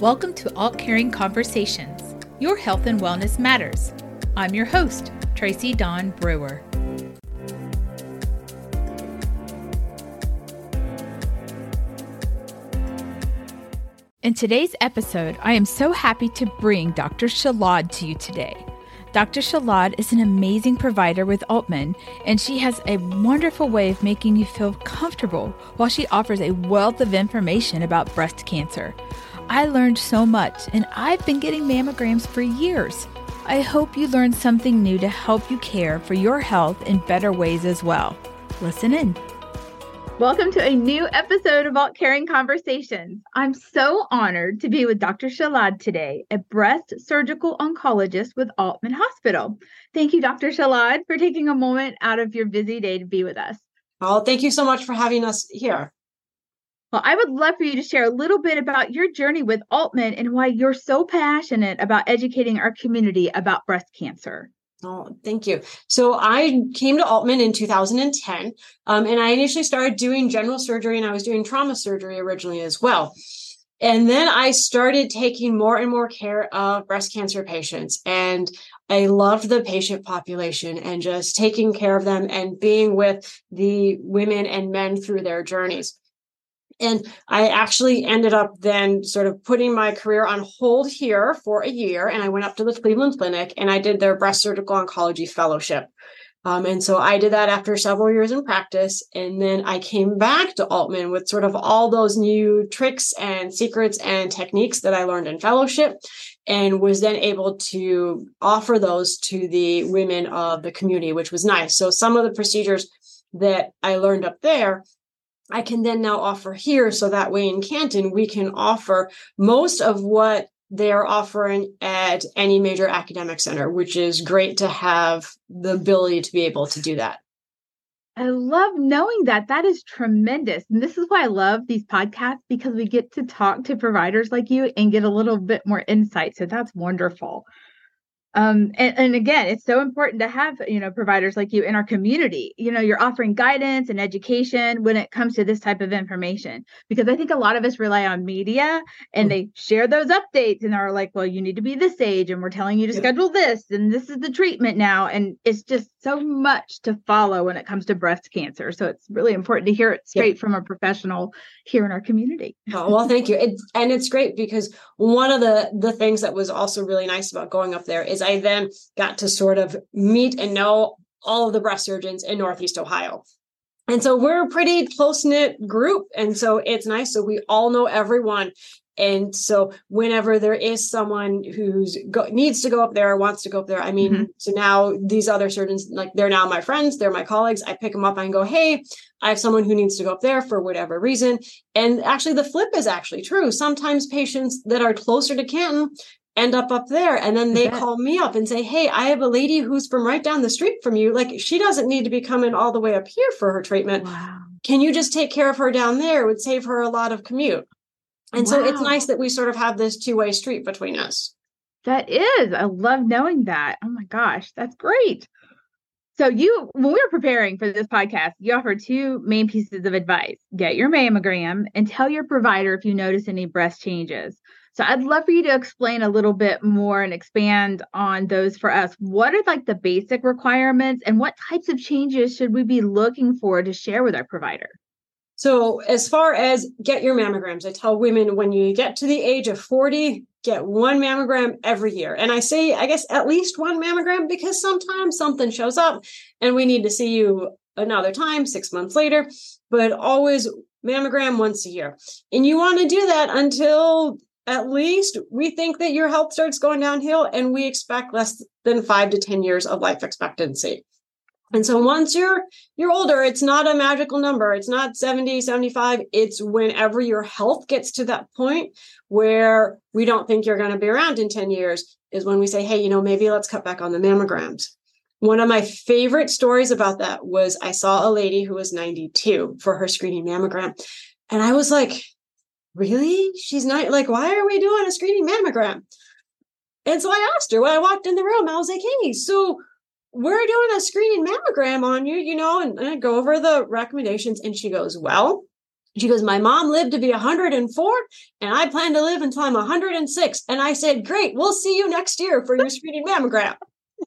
Welcome to AultCaring Conversations. Your health and wellness matters. I'm your host, Tracy Dawn Brewer. In today's episode, I am so happy to bring Dr. Shilad to you today. Dr. Shilad is an amazing provider with Aultman, and she has a wonderful way of making you feel comfortable while she offers a wealth of information about breast cancer. I learned so much, and I've been getting mammograms for years. I hope you learned something new to help you care for your health in better ways as well. Listen in. Welcome to a new episode of AultCaring Conversations. I'm so honored to be with Dr. Shilad today, a breast surgical oncologist with Aultman Hospital. Thank you, Dr. Shilad, for taking a moment out of your busy day to be with us. Oh, thank you so much for having us here. Well, I would love for you to share a little bit about your journey with Aultman and why you're so passionate about educating our community about breast cancer. Oh, thank you. So I came to Aultman in 2010, um, and I initially started doing general surgery, and I was doing trauma surgery originally as well. And then I started taking more and more care of breast cancer patients. And I loved the patient population and just taking care of them and being with the women and men through their journeys. And I actually ended up then sort of putting my career on hold here for a year. And I went up to the Cleveland Clinic and I did their breast surgical oncology fellowship. Um, and so I did that after several years in practice. And then I came back to Aultman with sort of all those new tricks and secrets and techniques that I learned in fellowship and was then able to offer those to the women of the community, which was nice. So some of the procedures that I learned up there I can then now offer here. So that way in Canton, we can offer most of what they're offering at any major academic center, which is great to have the ability to be able to do that. I love knowing that. That is tremendous. And this is why I love these podcasts because we get to talk to providers like you and get a little bit more insight. So that's wonderful. Um, and, and, again, it's so important to have you know providers like you in our community. You know, you're offering guidance and education when it comes to this type of information because I think a lot of us rely on media and mm. they share those updates and are like, well, you need to be this age and we're telling you to schedule this and this is the treatment now, and it's just so much to follow when it comes to breast cancer. So it's really important to hear it straight from a professional here in our community. oh, well, thank you, it, and it's great because one of the the things that was also really nice about going up there is I then got to sort of meet and know all of the breast surgeons in Northeast Ohio. And so we're a pretty close knit group. And so it's nice. So we all know everyone. And so whenever there is someone who's go, needs to go up there or wants to go up there, I mean, mm-hmm. so now these other surgeons, like they're now my friends, they're my colleagues. I pick them up and go, Hey, I have someone who needs to go up there for whatever reason. And actually the flip is actually true. Sometimes patients that are closer to Canton end up up there. And then they call me up and say hey i have a lady who's from right down the street from you. Like she doesn't need to be coming all the way up here for her treatment. Wow. can you just take care of her down there? It would save her a lot of commute. And wow. so it's nice that we sort of have this two-way street between us. That is. I love knowing that. Oh my gosh. That's great. So you when we were preparing for this podcast you offered two main pieces of advice. Get your mammogram and tell your provider if you notice any breast changes so I'd love for you to explain a little bit more and expand on those for us. What are like the basic requirements and what types of changes should we be looking for to share with our provider? So, as far as get your mammograms, I tell women when you get to the age of 40, get one mammogram every year. And I say, I guess, at least one mammogram because sometimes something shows up and we need to see you another time, six months later, but always mammogram once a year. And you want to do that until at least we think that your health starts going downhill and we expect less than five to 10 years of life expectancy. And so once you're you're older, it's not a magical number. It's not 70, 75. It's whenever your health gets to that point where we don't think you're going to be around in 10 years is when we say, hey, you know, maybe let's cut back on the mammograms. One of my favorite stories about that was I saw a lady who was 92 for her screening mammogram. And I was like, really? She's not like, why are we doing a screening mammogram? And so I asked her when I walked in the room, I was like, hey, so we're doing a screening mammogram on you, you know, and, and I go over the recommendations. And she goes, well, She goes, My mom lived to be 104, and I plan to live until I'm 106. And I said, Great, we'll see you next year for your screening mammogram.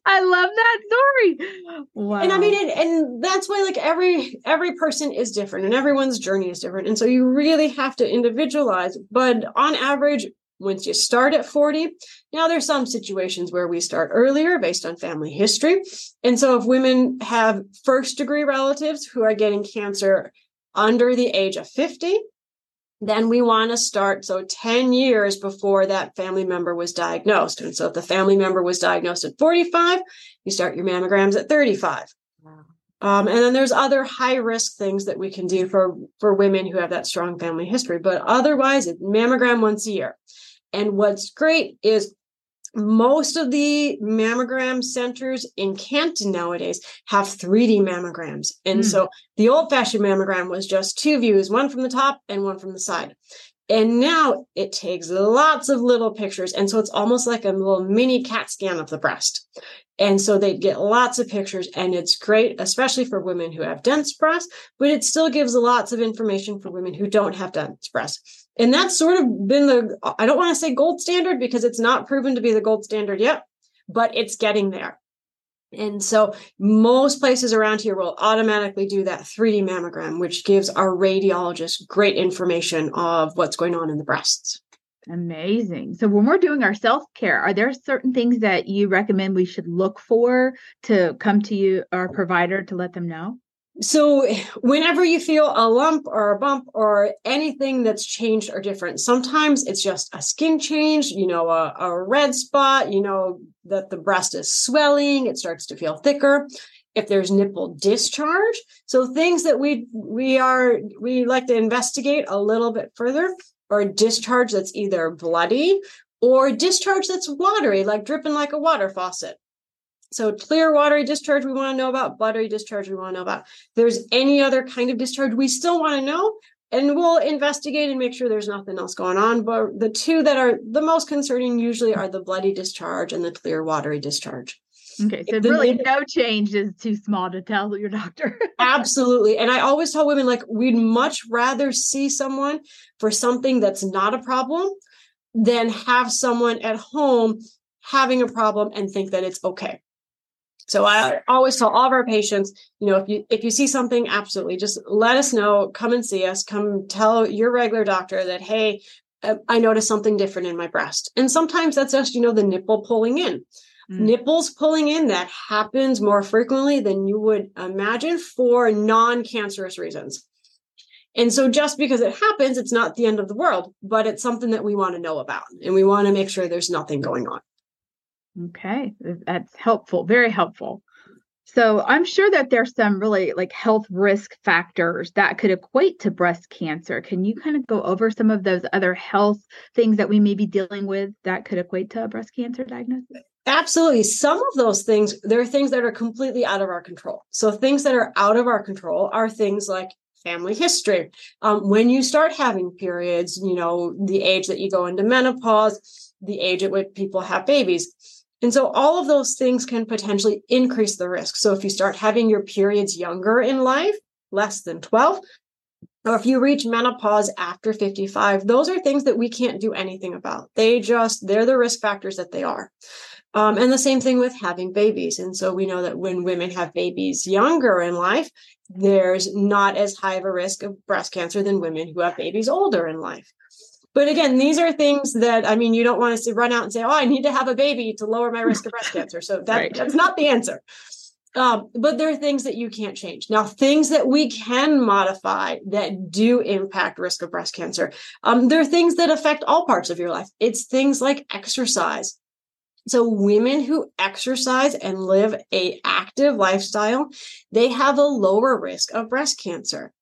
I love that story. Wow. And I mean, and, and that's why like every every person is different and everyone's journey is different. And so you really have to individualize. But on average, once you start at 40, now there's some situations where we start earlier based on family history. And so if women have first degree relatives who are getting cancer under the age of 50, then we want to start so 10 years before that family member was diagnosed. And so if the family member was diagnosed at 45, you start your mammograms at 35. Wow. Um, and then there's other high risk things that we can do for, for women who have that strong family history. But otherwise, it's mammogram once a year. And what's great is most of the mammogram centers in Canton nowadays have 3D mammograms. And mm. so the old fashioned mammogram was just two views, one from the top and one from the side. And now it takes lots of little pictures. And so it's almost like a little mini CAT scan of the breast. And so they get lots of pictures and it's great, especially for women who have dense breasts, but it still gives lots of information for women who don't have dense breasts. And that's sort of been the, I don't want to say gold standard because it's not proven to be the gold standard yet, but it's getting there. And so most places around here will automatically do that 3D mammogram, which gives our radiologist great information of what's going on in the breasts. Amazing. So when we're doing our self-care, are there certain things that you recommend we should look for to come to you our provider to let them know? So, whenever you feel a lump or a bump or anything that's changed or different, sometimes it's just a skin change, you know, a, a red spot, you know, that the breast is swelling, it starts to feel thicker. If there's nipple discharge, so things that we we are we like to investigate a little bit further, or a discharge that's either bloody or a discharge that's watery, like dripping like a water faucet. So clear watery discharge we want to know about, buttery discharge we want to know about. There's any other kind of discharge we still want to know, and we'll investigate and make sure there's nothing else going on. But the two that are the most concerning usually are the bloody discharge and the clear watery discharge. Okay, so really no change is too small to tell your doctor. absolutely. And I always tell women like we'd much rather see someone for something that's not a problem than have someone at home having a problem and think that it's okay. So I always tell all of our patients, you know, if you if you see something, absolutely, just let us know. Come and see us. Come tell your regular doctor that, hey, uh, I noticed something different in my breast. And sometimes that's just, you know, the nipple pulling in. Mm. Nipples pulling in that happens more frequently than you would imagine for non-cancerous reasons. And so just because it happens, it's not the end of the world, but it's something that we want to know about and we want to make sure there's nothing going on. Okay, that's helpful, very helpful. So I'm sure that there's some really like health risk factors that could equate to breast cancer. Can you kind of go over some of those other health things that we may be dealing with that could equate to a breast cancer diagnosis? Absolutely. Some of those things, there are things that are completely out of our control. So things that are out of our control are things like family history. Um, when you start having periods, you know, the age that you go into menopause, the age at which people have babies and so all of those things can potentially increase the risk. So if you start having your periods younger in life, less than 12, or if you reach menopause after 55, those are things that we can't do anything about. They just, they're the risk factors that they are. Um, and the same thing with having babies. And so we know that when women have babies younger in life, there's not as high of a risk of breast cancer than women who have babies older in life. But again, these are things that I mean, you don't want us to run out and say, "Oh, I need to have a baby to lower my risk of breast cancer." So that, right. that's not the answer. Um, but there are things that you can't change. Now, things that we can modify that do impact risk of breast cancer. Um, there are things that affect all parts of your life. It's things like exercise. So women who exercise and live a active lifestyle, they have a lower risk of breast cancer.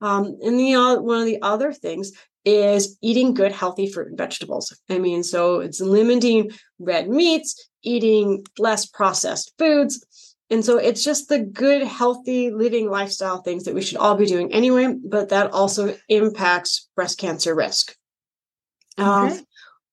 Um, and the uh, one of the other things is eating good, healthy fruit and vegetables. I mean, so it's limiting red meats, eating less processed foods. And so it's just the good, healthy living lifestyle things that we should all be doing anyway, but that also impacts breast cancer risk. Um, okay.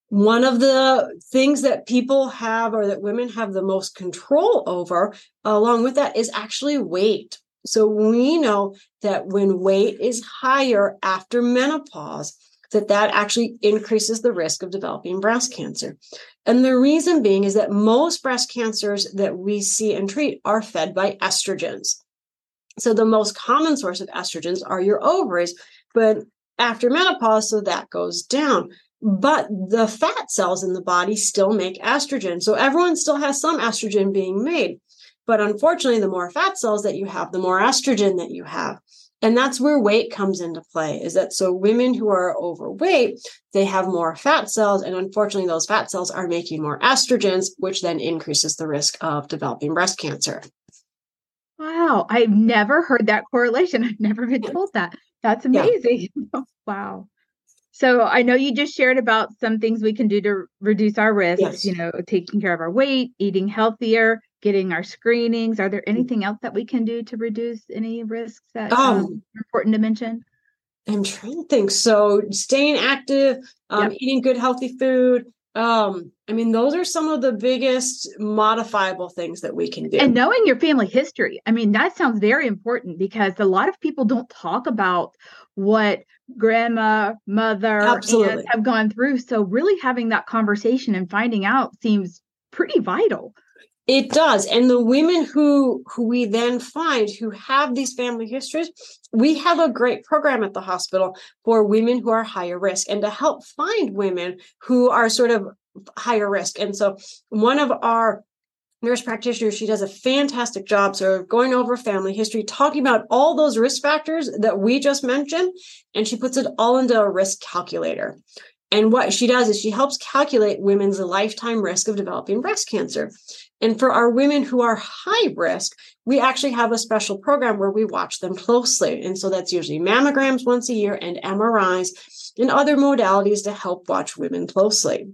One of the things that people have or that women have the most control over, along with that, is actually weight. So we know that when weight is higher after menopause, that that actually increases the risk of developing breast cancer. And the reason being is that most breast cancers that we see and treat are fed by estrogens. So the most common source of estrogens are your ovaries, but after menopause, so that goes down. But the fat cells in the body still make estrogen. So everyone still has some estrogen being made. But unfortunately, the more fat cells that you have, the more estrogen that you have. And that's where weight comes into play is that so women who are overweight, they have more fat cells. And unfortunately, those fat cells are making more estrogens, which then increases the risk of developing breast cancer. Wow. I've never heard that correlation. I've never been told that. That's amazing. Yeah. wow. So I know you just shared about some things we can do to reduce our risks, yes. you know, taking care of our weight, eating healthier, getting our screenings. Are there mm. anything else that we can do to reduce any risks that um, um, are important to mention? I'm trying to think. So staying active, um, yep. eating good healthy food, um, I mean, those are some of the biggest modifiable things that we can do. And knowing your family history. I mean, that sounds very important because a lot of people don't talk about what grandma, mother, Absolutely. have gone through. So really having that conversation and finding out seems pretty vital. It does. And the women who who we then find who have these family histories, we have a great program at the hospital for women who are higher risk and to help find women who are sort of higher risk. And so one of our nurse practitioners, she does a fantastic job sort of going over family history, talking about all those risk factors that we just mentioned, and she puts it all into a risk calculator. And what she does is she helps calculate women's lifetime risk of developing breast cancer. And for our women who are high risk, we actually have a special program where we watch them closely. And so that's usually mammograms once a year and MRIs and other modalities to help watch women closely.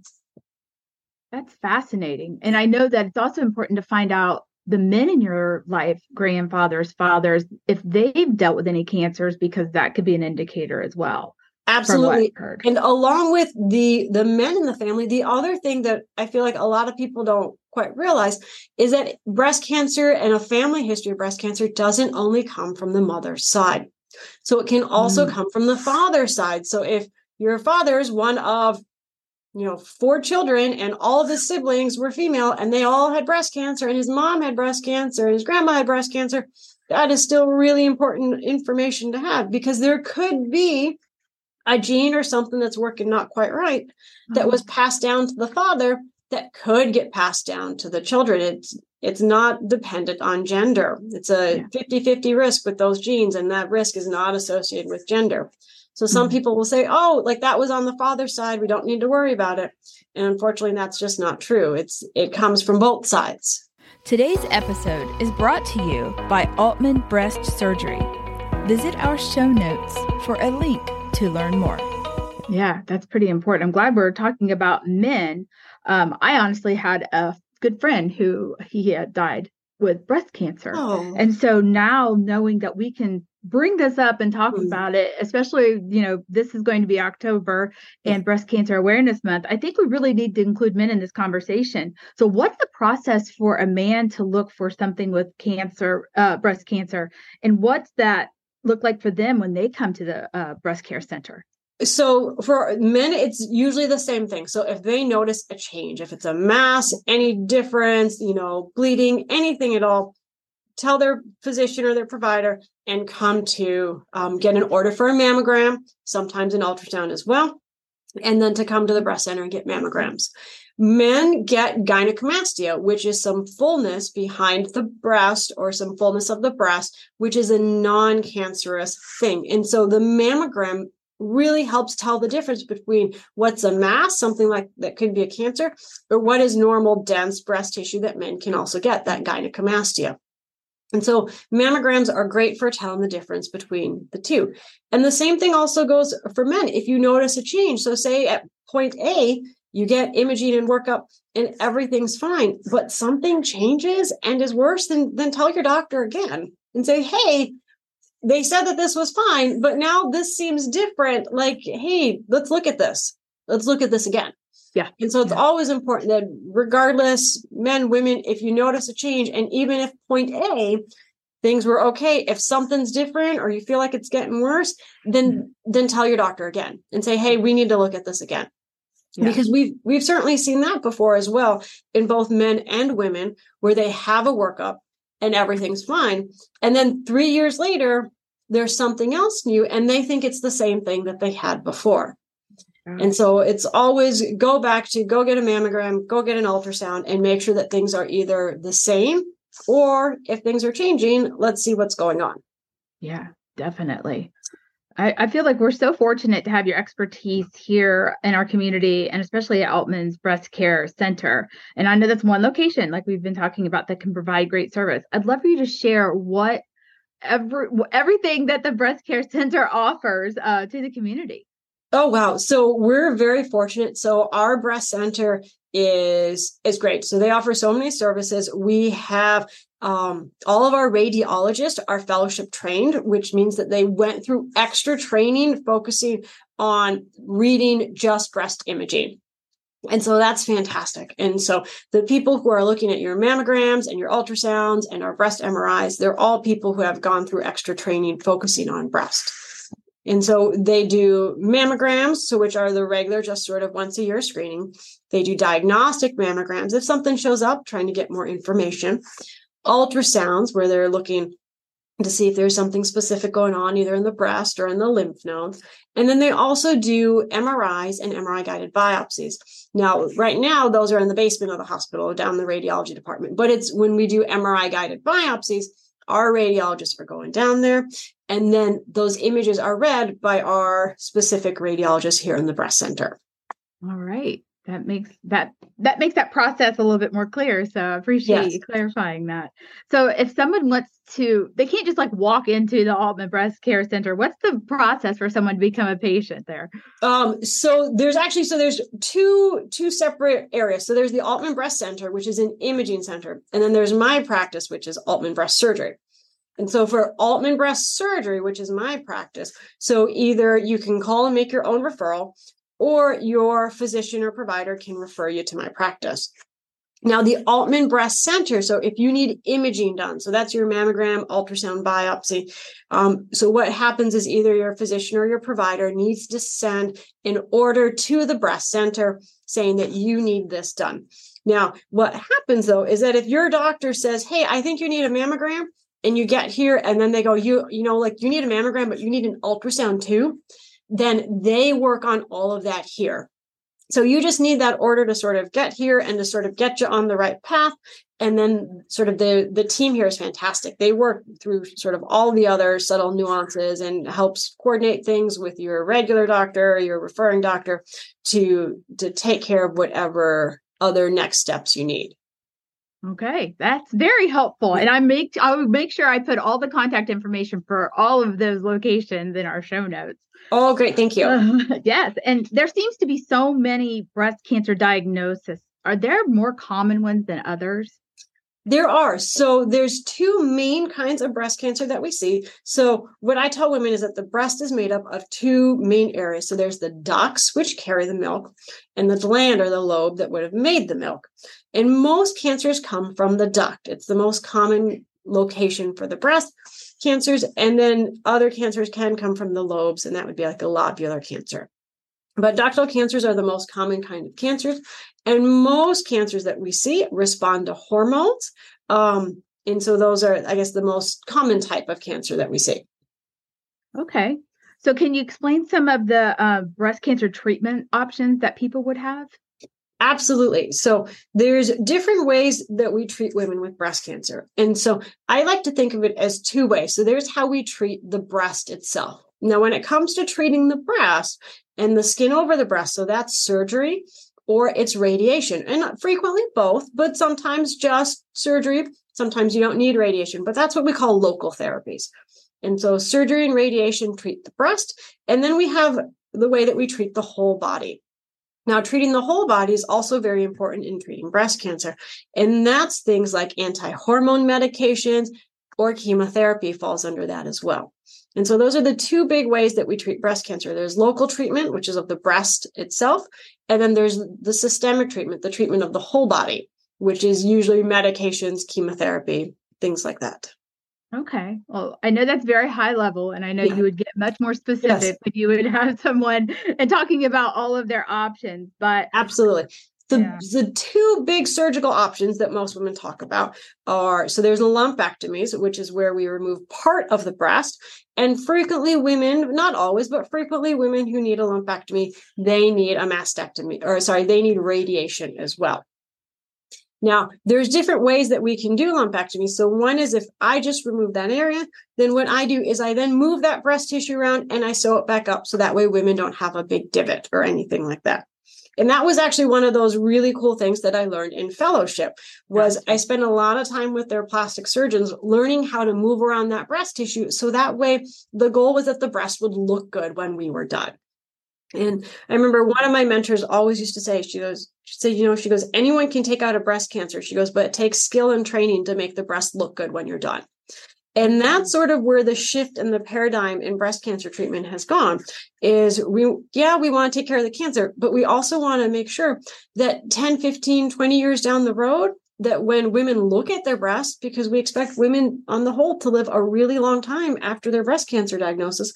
That's fascinating. And I know that it's also important to find out the men in your life, grandfathers, fathers, if they've dealt with any cancers, because that could be an indicator as well. Absolutely. And along with the the men in the family, the other thing that I feel like a lot of people don't quite realize is that breast cancer and a family history of breast cancer doesn't only come from the mother's side. So it can also mm. come from the father's side. So if your father is one of you know four children and all of his siblings were female and they all had breast cancer and his mom had breast cancer and his grandma had breast cancer that is still really important information to have because there could be a gene or something that's working not quite right that mm-hmm. was passed down to the father that could get passed down to the children it's it's not dependent on gender it's a yeah. 50-50 risk with those genes and that risk is not associated with gender so some mm-hmm. people will say oh like that was on the father's side we don't need to worry about it and unfortunately that's just not true it's it comes from both sides today's episode is brought to you by Aultman breast surgery visit our show notes for a link to learn more. Yeah, that's pretty important. I'm glad we're talking about men. Um, I honestly had a good friend who he had died with breast cancer. Oh. And so now knowing that we can bring this up and talk mm. about it, especially, you know, this is going to be October and Breast Cancer Awareness Month, I think we really need to include men in this conversation. So, what's the process for a man to look for something with cancer, uh, breast cancer? And what's that look like for them when they come to the uh, breast care center? So for men, it's usually the same thing. So if they notice a change, if it's a mass, any difference, you know, bleeding, anything at all, tell their physician or their provider and come to um, get an order for a mammogram, sometimes an ultrasound as well, and then to come to the breast center and get mammograms. Men get gynecomastia, which is some fullness behind the breast or some fullness of the breast, which is a non cancerous thing. And so the mammogram really helps tell the difference between what's a mass, something like that could be a cancer, or what is normal, dense breast tissue that men can also get, that gynecomastia. And so mammograms are great for telling the difference between the two. And the same thing also goes for men. If you notice a change, so say at point A, you get imaging and workup and everything's fine but something changes and is worse then then tell your doctor again and say hey they said that this was fine but now this seems different like hey let's look at this let's look at this again yeah and so it's yeah. always important that regardless men women if you notice a change and even if point a things were okay. If something's different or you feel like it's getting worse, then mm-hmm. then tell your doctor again and say, "Hey, we need to look at this again." Yeah. Because we've we've certainly seen that before as well in both men and women where they have a workup and everything's fine. And then 3 years later, there's something else new and they think it's the same thing that they had before. And so it's always go back to go get a mammogram, go get an ultrasound, and make sure that things are either the same or if things are changing, let's see what's going on. Yeah, definitely. I, I, feel like we're so fortunate to have your expertise here in our community and especially at Aultman's Breast Care Center. And I know that's one location, like we've been talking about, that can provide great service. I'd love for you to share what every everything that the breast care center offers uh, to the community. Oh wow. So we're very fortunate. So our breast center is is great. So they offer so many services. We have um, all of our radiologists are fellowship trained, which means that they went through extra training focusing on reading just breast imaging. And so that's fantastic. And so the people who are looking at your mammograms and your ultrasounds and our breast MRIs, they're all people who have gone through extra training focusing on breast. And so they do mammograms, so which are the regular, just sort of once a year screening. They do diagnostic mammograms if something shows up, trying to get more information. Ultrasounds, where they're looking to see if there's something specific going on, either in the breast or in the lymph nodes. And then they also do MRIs and MRI guided biopsies. Now, right now, those are in the basement of the hospital down the radiology department. But it's when we do MRI guided biopsies, our radiologists are going down there and then those images are read by our specific radiologist here in the breast center. All right. That makes that that makes that process a little bit more clear. So I appreciate yes. you clarifying that. So if someone wants to, they can't just like walk into the Aultman Breast Care Center. What's the process for someone to become a patient there? Um, so there's actually so there's two two separate areas. So there's the Aultman Breast Center, which is an imaging center, and then there's my practice, which is Aultman Breast Surgery. And so for Aultman breast surgery, which is my practice, so either you can call and make your own referral, or your physician or provider can refer you to my practice. Now, the Aultman Breast Center, so if you need imaging done, so that's your mammogram, ultrasound, biopsy. Um, so, what happens is either your physician or your provider needs to send an order to the breast center saying that you need this done. Now, what happens though is that if your doctor says, Hey, I think you need a mammogram, and you get here and then they go you you know like you need a mammogram but you need an ultrasound too then they work on all of that here. So you just need that order to sort of get here and to sort of get you on the right path. And then sort of the the team here is fantastic. They work through sort of all the other subtle nuances and helps coordinate things with your regular doctor your referring doctor to to take care of whatever other next steps you need Okay, that's very helpful. And I make I would make sure I put all the contact information for all of those locations in our show notes. Oh, great. Thank you. Uh, yes. And there seems to be so many breast cancer diagnoses. Are there more common ones than others? There are. So there's two main kinds of breast cancer that we see. So what I tell women is that the breast is made up of two main areas. So there's the ducts, which carry the milk, and the gland or the lobe that would have made the milk. And most cancers come from the duct. It's the most common location for the breast cancers. And then other cancers can come from the lobes, and that would be like a lobular cancer. But ductal cancers are the most common kind of cancers. And most cancers that we see respond to hormones. Um, and so those are, I guess, the most common type of cancer that we see. Okay. So can you explain some of the uh, breast cancer treatment options that people would have? Absolutely. So there's different ways that we treat women with breast cancer. And so I like to think of it as two ways. So there's how we treat the breast itself. Now, when it comes to treating the breast and the skin over the breast, so that's surgery or it's radiation, and frequently both, but sometimes just surgery. Sometimes you don't need radiation, but that's what we call local therapies. And so surgery and radiation treat the breast. And then we have the way that we treat the whole body. Now, treating the whole body is also very important in treating breast cancer. And that's things like anti hormone medications or chemotherapy falls under that as well. And so those are the two big ways that we treat breast cancer. There's local treatment, which is of the breast itself, and then there's the systemic treatment, the treatment of the whole body, which is usually medications, chemotherapy, things like that. Okay. Well, I know that's very high level, and I know yeah. you would get much more specific yes. when you would have someone and talking about all of their options. But absolutely. The, yeah. the two big surgical options that most women talk about are so there's lumpectomies, which is where we remove part of the breast. And frequently, women, not always, but frequently, women who need a lumpectomy, they need a mastectomy, or sorry, they need radiation as well. Now, there's different ways that we can do lumpectomy. So one is if I just remove that area, then what I do is I then move that breast tissue around and I sew it back up so that way women don't have a big divot or anything like that. And that was actually one of those really cool things that I learned in fellowship was I spent a lot of time with their plastic surgeons learning how to move around that breast tissue so that way the goal was that the breast would look good when we were done. And I remember one of my mentors always used to say, she goes, she said, you know, she goes, anyone can take out a breast cancer. She goes, but it takes skill and training to make the breast look good when you're done. And that's sort of where the shift in the paradigm in breast cancer treatment has gone is we, yeah, we want to take care of the cancer, but we also want to make sure that 10, 15, 20 years down the road, that when women look at their breast, because we expect women on the whole to live a really long time after their breast cancer diagnosis,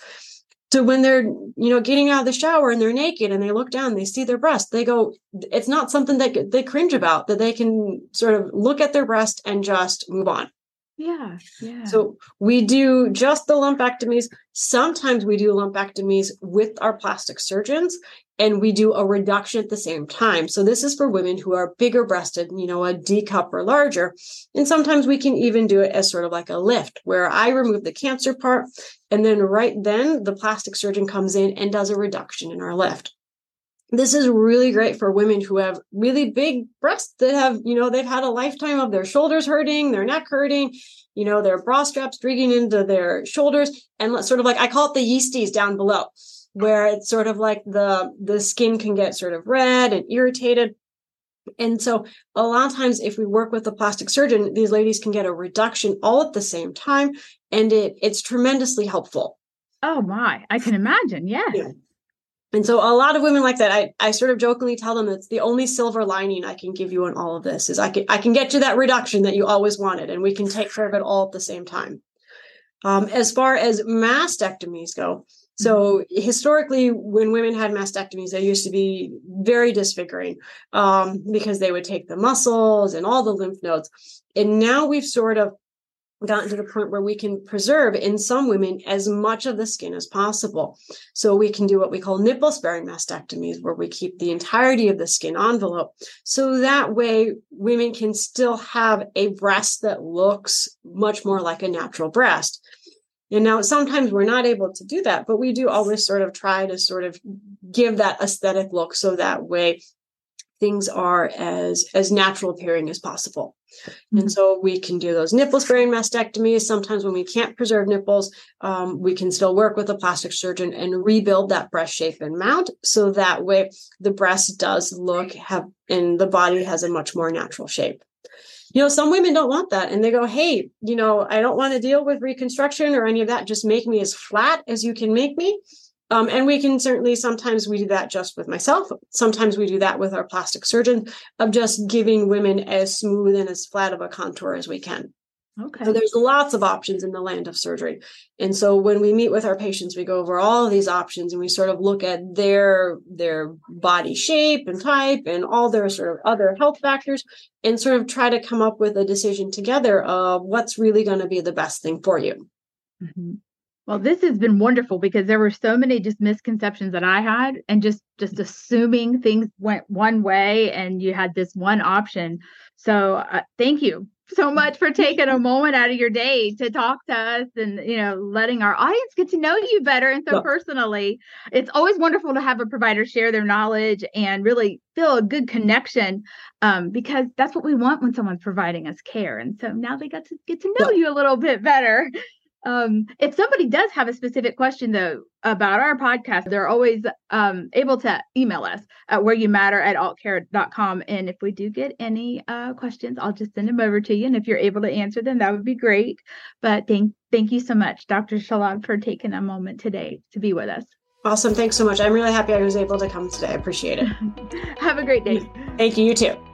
so when they're, you know, getting out of the shower and they're naked and they look down, they see their breast, they go, it's not something that they cringe about, that they can sort of look at their breast and just move on. Yeah. Yeah. So we do just the lumpectomies. Sometimes we do lumpectomies with our plastic surgeons and we do a reduction at the same time. So this is for women who are bigger breasted, you know, a D cup or larger. And sometimes we can even do it as sort of like a lift where I remove the cancer part and then right then the plastic surgeon comes in and does a reduction in our lift this is really great for women who have really big breasts that have, you know, they've had a lifetime of their shoulders hurting, their neck hurting, you know, their bra straps digging into their shoulders, and sort of like I call it the yeasties down below, where it's sort of like the the skin can get sort of red and irritated. And so a lot of times if we work with a plastic surgeon, these ladies can get a reduction all at the same time. And it it's tremendously helpful. Oh my, I can imagine. Yes. Yeah. And so a lot of women like that, I, I sort of jokingly tell them that's the only silver lining I can give you in all of this is I can I can get you that reduction that you always wanted, and we can take care of it all at the same time. Um, as far as mastectomies go, so historically, when women had mastectomies, they used to be very disfiguring um, because they would take the muscles and all the lymph nodes. And now we've sort of gotten to the point where we can preserve in some women as much of the skin as possible. So we can do what we call nipple sparing mastectomies, where we keep the entirety of the skin envelope. So that way women can still have a breast that looks much more like a natural breast. And now sometimes we're not able to do that, but we do always sort of try to sort of give that aesthetic look so that way things are as as natural appearing as possible. Mm-hmm. And so we can do those nipple sparing mastectomies. Sometimes when we can't preserve nipples, um, we can still work with a plastic surgeon and rebuild that breast shape and mount. So that way the breast does look have and the body has a much more natural shape. You know, some women don't want that and they go, Hey, you know, I don't want to deal with reconstruction or any of that. Just make me as flat as you can make me. Um, and we can certainly sometimes we do that just with myself. Sometimes we do that with our plastic surgeon of just giving women as smooth and as flat of a contour as we can. Okay. So there's lots of options in the land of surgery. And so when we meet with our patients, we go over all of these options and we sort of look at their their body shape and type and all their sort of other health factors and sort of try to come up with a decision together of what's really going to be the best thing for you. Mm-hmm. Well, this has been wonderful because there were so many just misconceptions that I had and just just assuming things went one way and you had this one option. So, uh, thank you so much for taking a moment out of your day to talk to us and you know letting our audience get to know you better and so personally. It's always wonderful to have a provider share their knowledge and really feel a good connection um, because that's what we want when someone's providing us care. And so now they got to get to know you a little bit better um, if somebody does have a specific question though about our podcast, they're always um, able to email us at where you matter at aultcare.com. And if we do get any uh, questions, I'll just send them over to you. And if you're able to answer them, that would be great. But thank thank you so much, Dr. Shilad, for taking a moment today to be with us. Awesome. Thanks so much. I'm really happy I was able to come today. I appreciate it. have a great day. Thank you. You too.